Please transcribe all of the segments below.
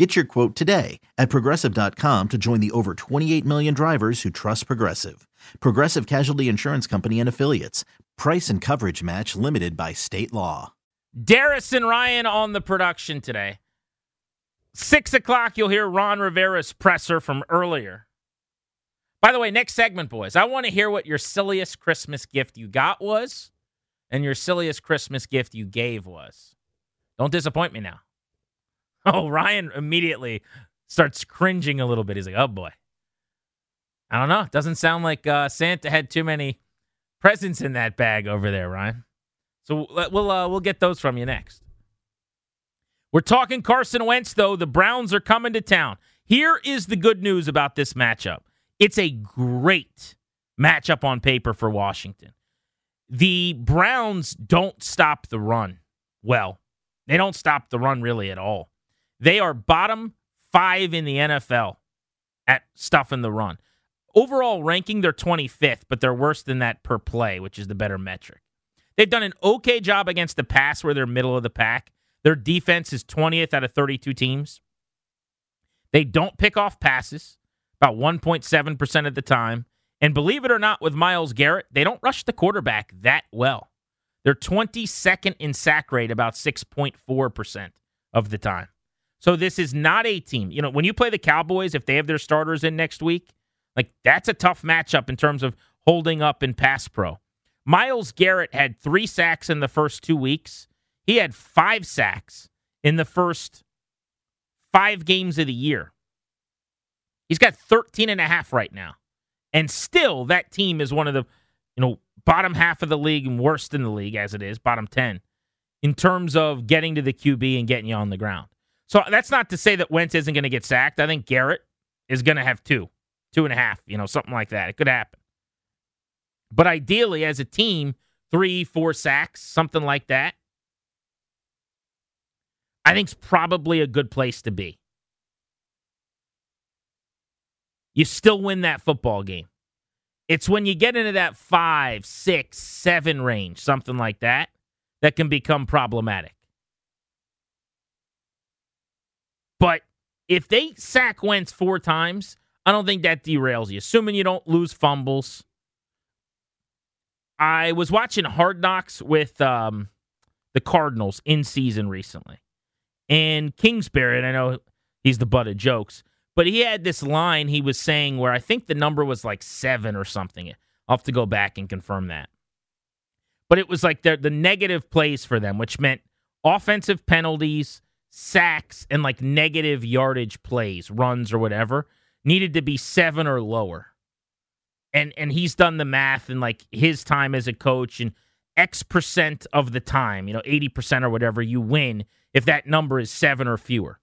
Get your quote today at progressive.com to join the over 28 million drivers who trust Progressive. Progressive Casualty Insurance Company and Affiliates. Price and coverage match limited by state law. Darius and Ryan on the production today. Six o'clock, you'll hear Ron Rivera's presser from earlier. By the way, next segment, boys, I want to hear what your silliest Christmas gift you got was and your silliest Christmas gift you gave was. Don't disappoint me now. Oh, Ryan immediately starts cringing a little bit. He's like, oh boy. I don't know. Doesn't sound like uh, Santa had too many presents in that bag over there, Ryan. So we'll uh, we'll get those from you next. We're talking Carson Wentz, though. The Browns are coming to town. Here is the good news about this matchup. It's a great matchup on paper for Washington. The Browns don't stop the run well. They don't stop the run really at all. They are bottom five in the NFL at stuffing the run. Overall ranking, they're 25th, but they're worse than that per play, which is the better metric. They've done an okay job against the pass where they're middle of the pack. Their defense is 20th out of 32 teams. They don't pick off passes about 1.7% of the time. And believe it or not, with Myles Garrett, they don't rush the quarterback that well. They're 22nd in sack rate, about 6.4% of the time. So this is not a team. You know, when you play the Cowboys, if they have their starters in next week, like that's a tough matchup in terms of holding up in pass pro. Myles Garrett had three sacks in the first two weeks. He had five sacks in the first five games of the year. He's got 13 and a half right now. And still, that team is one of the, you know, bottom half of the league and worst in the league as it is, bottom 10, in terms of getting to the QB and getting you on the ground. So that's not to say that Wentz isn't going to get sacked. I think Garrett is going to have two, two and a half, you know, something like that. It could happen. But ideally, as a team, three, four sacks, something like that, I think is probably a good place to be. You still win that football game. It's when you get into that five, six, seven range, something like that, that can become problematic. But if they sack Wentz four times, I don't think that derails you, assuming you don't lose fumbles. I was watching Hard Knocks with um, the Cardinals in season recently. And Kingsbury, and I know he's the butt of jokes, but he had this line he was saying where I think the number was like seven or something. I'll have to go back and confirm that. But it was like the, the negative plays for them, which meant offensive penalties, sacks and like negative yardage plays, runs or whatever, needed to be seven or lower. And and he's done the math and like his time as a coach and X percent of the time, you know, 80% or whatever, you win if that number is seven or fewer.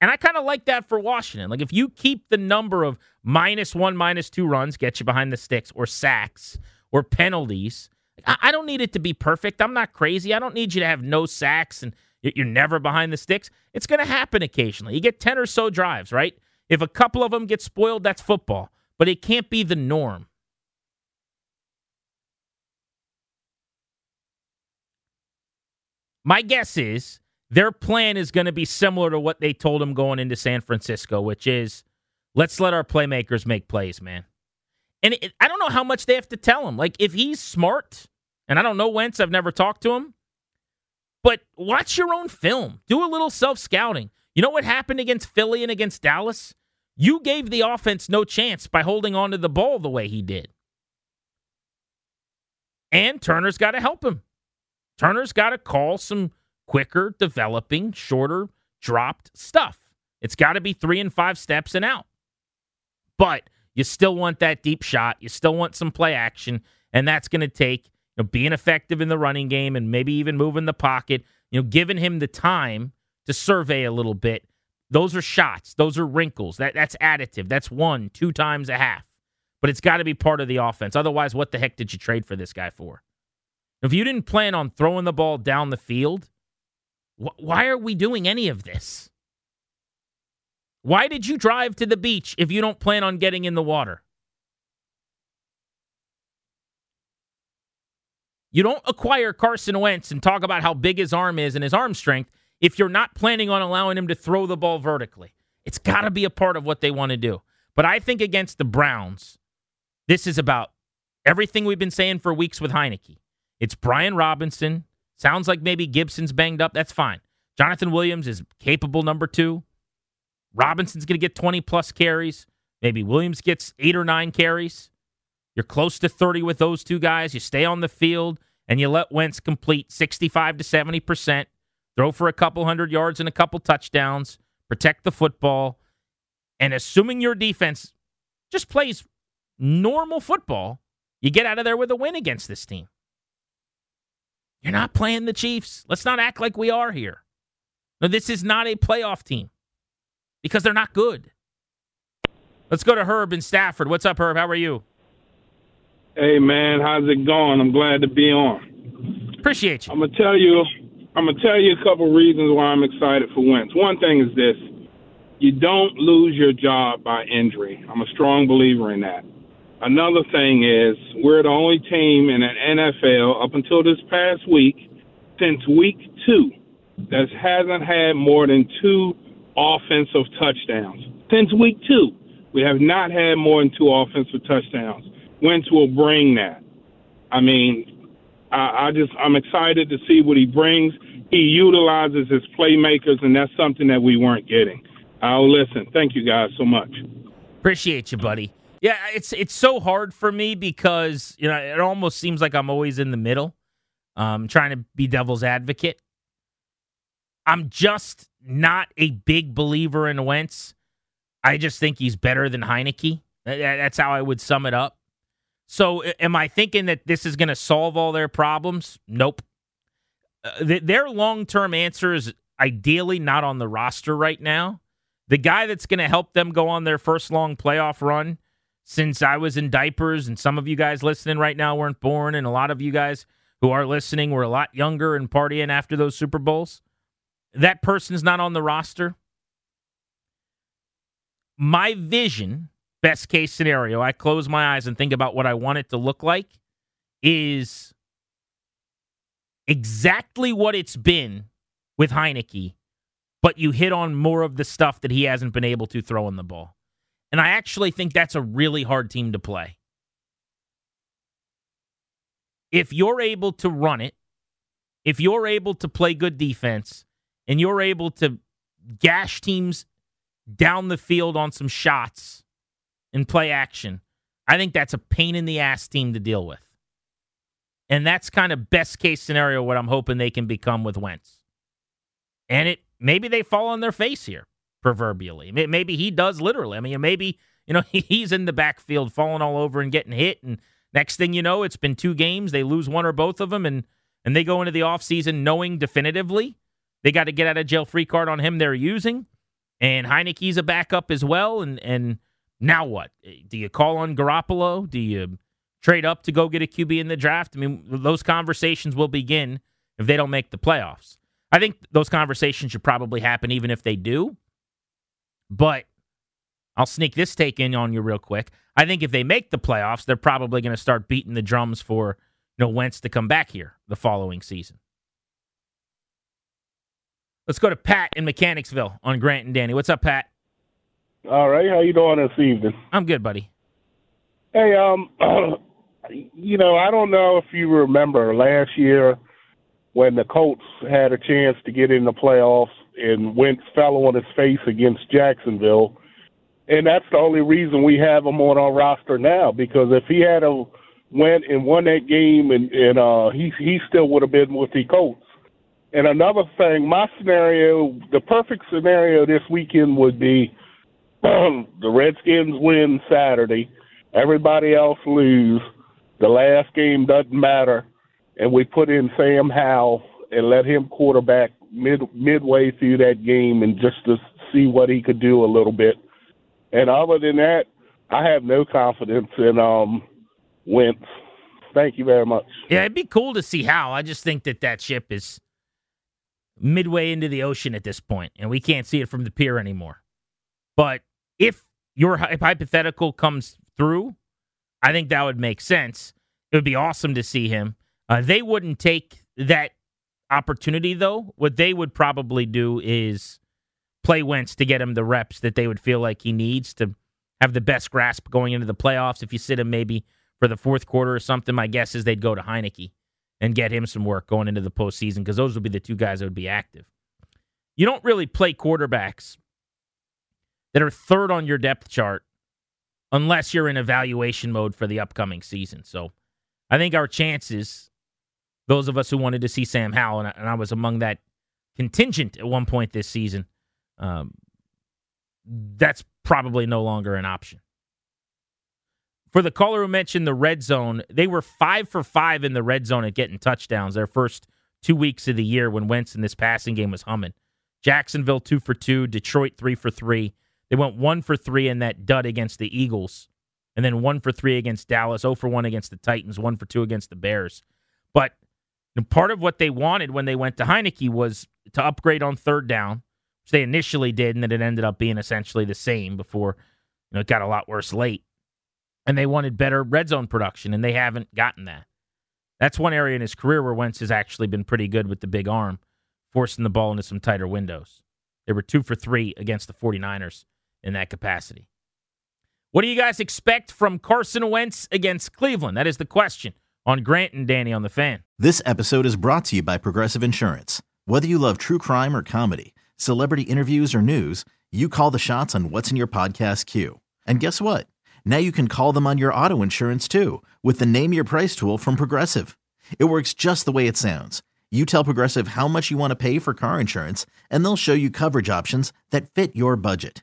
And I kind of like that for Washington. Like if you keep the number of minus one, minus two runs, get you behind the sticks, or sacks, or penalties. I don't need it to be perfect. I'm not crazy. I don't need you to have no sacks and you're never behind the sticks. It's going to happen occasionally. You get 10 or so drives, right? If a couple of them get spoiled, that's football, but it can't be the norm. My guess is their plan is going to be similar to what they told him going into San Francisco, which is let's let our playmakers make plays, man. And it, I don't know how much they have to tell him. Like, if he's smart, and I don't know Wentz, I've never talked to him, but watch your own film. Do a little self scouting. You know what happened against Philly and against Dallas? You gave the offense no chance by holding on to the ball the way he did. And Turner's got to help him. Turner's got to call some quicker, developing, shorter, dropped stuff. It's got to be three and five steps and out. But you still want that deep shot. You still want some play action. And that's going to take know, being effective in the running game and maybe even moving the pocket, you know, giving him the time to survey a little bit. Those are shots. Those are wrinkles. That that's additive. That's one, two times a half. But it's got to be part of the offense. Otherwise, what the heck did you trade for this guy for? If you didn't plan on throwing the ball down the field, wh- why are we doing any of this? Why did you drive to the beach if you don't plan on getting in the water? You don't acquire Carson Wentz and talk about how big his arm is and his arm strength if you're not planning on allowing him to throw the ball vertically. It's got to be a part of what they want to do. But I think against the Browns, this is about everything we've been saying for weeks with Heinicke. It's Brian Robinson. Sounds like maybe Gibson's banged up. That's fine. Jonathan Williams is capable number two. Robinson's going to get 20 plus carries. Maybe Williams gets eight or nine carries. You're close to 30 with those two guys. You stay on the field and you let Wentz complete 65 to 70%, throw for a couple hundred yards and a couple touchdowns, protect the football. And assuming your defense just plays normal football, you get out of there with a win against this team. You're not playing the Chiefs. Let's not act like we are here. No, this is not a playoff team because they're not good. Let's go to Herb in Stafford. What's up, Herb? How are you? Hey man, how's it going? I'm glad to be on. Appreciate you. I'm gonna tell you, I'm gonna tell you a couple reasons why I'm excited for Wentz. One thing is this: you don't lose your job by injury. I'm a strong believer in that. Another thing is we're the only team in the NFL up until this past week, since week two, that hasn't had more than two offensive touchdowns. Since week two, we have not had more than two offensive touchdowns. Wentz will bring that. I mean, I, I just I'm excited to see what he brings. He utilizes his playmakers, and that's something that we weren't getting. I'll listen. Thank you guys so much. Appreciate you, buddy. Yeah, it's it's so hard for me because you know it almost seems like I'm always in the middle, um, trying to be devil's advocate. I'm just not a big believer in Wentz. I just think he's better than Heinicke. That's how I would sum it up. So, am I thinking that this is going to solve all their problems? Nope. Uh, th- their long term answer is ideally not on the roster right now. The guy that's going to help them go on their first long playoff run since I was in diapers, and some of you guys listening right now weren't born, and a lot of you guys who are listening were a lot younger and partying after those Super Bowls. That person's not on the roster. My vision best case scenario, I close my eyes and think about what I want it to look like, is exactly what it's been with Heinicke, but you hit on more of the stuff that he hasn't been able to throw in the ball. And I actually think that's a really hard team to play. If you're able to run it, if you're able to play good defense, and you're able to gash teams down the field on some shots, and play action, I think that's a pain in the ass team to deal with. And that's kind of best case scenario what I'm hoping they can become with Wentz. And it maybe they fall on their face here, proverbially. Maybe he does literally. I mean, maybe, you know, he's in the backfield falling all over and getting hit. And next thing you know, it's been two games. They lose one or both of them and and they go into the offseason knowing definitively they got to get out of jail free card on him they're using. And Heinicke's a backup as well. And and now what? Eh, do you call on Garoppolo? Do you trade up to go get a QB in the draft? I mean, those conversations will begin if they don't make the playoffs. I think those conversations should probably happen even if they do. But I'll sneak this take in on you real quick. I think if they make the playoffs, they're probably going to start beating the drums for you know Wentz to come back here the following season. Let's go to Pat in Mechanicsville on Grant and Danny. What's up, Pat? All right, how you doing this evening? I'm good, buddy. Hey, um, you know, I don't know if you remember last year when the Colts had a chance to get in the playoffs and Wentz fell on his face against Jacksonville, and that's the only reason we have him on our roster now. Because if he had a went and won that game, and and uh, he he still would have been with the Colts. And another thing, my scenario, the perfect scenario this weekend would be the Redskins win Saturday, everybody else lose, the last game doesn't matter, and we put in Sam Howell and let him quarterback mid midway through that game and just to see what he could do a little bit. And other than that, I have no confidence in um Wentz. Thank you very much. Yeah, it'd be cool to see Howell. I just think that that ship is midway into the ocean at this point, and we can't see it from the pier anymore. But if your hypothetical comes through, I think that would make sense. It would be awesome to see him. Uh, they wouldn't take that opportunity, though. What they would probably do is play Wentz to get him the reps that they would feel like he needs to have the best grasp going into the playoffs. If you sit him maybe for the fourth quarter or something, my guess is they'd go to Heinicke and get him some work going into the postseason because those would be the two guys that would be active. You don't really play quarterbacks that are third on your depth chart unless you're in evaluation mode for the upcoming season. So I think our chances, those of us who wanted to see Sam Howell, and I was among that contingent at one point this season, um, that's probably no longer an option. For the caller who mentioned the red zone, they were five for five in the red zone at getting touchdowns their first two weeks of the year when Wentz in this passing game was humming. Jacksonville two for two, Detroit three for three. They went one for three in that dud against the Eagles, and then one for three against Dallas, 0 for one against the Titans, one for two against the Bears. But part of what they wanted when they went to Heinicke was to upgrade on third down, which they initially did, and then it ended up being essentially the same before you know it got a lot worse late. And they wanted better red zone production, and they haven't gotten that. That's one area in his career where Wentz has actually been pretty good with the big arm, forcing the ball into some tighter windows. They were two for three against the 49ers in that capacity. What do you guys expect from Carson Wentz against Cleveland? That is the question on Grant and Danny on the fan. This episode is brought to you by Progressive Insurance. Whether you love true crime or comedy, celebrity interviews or news, you call the shots on what's in your podcast queue. And guess what? Now you can call them on your auto insurance too with the Name Your Price tool from Progressive. It works just the way it sounds. You tell Progressive how much you want to pay for car insurance, and they'll show you coverage options that fit your budget.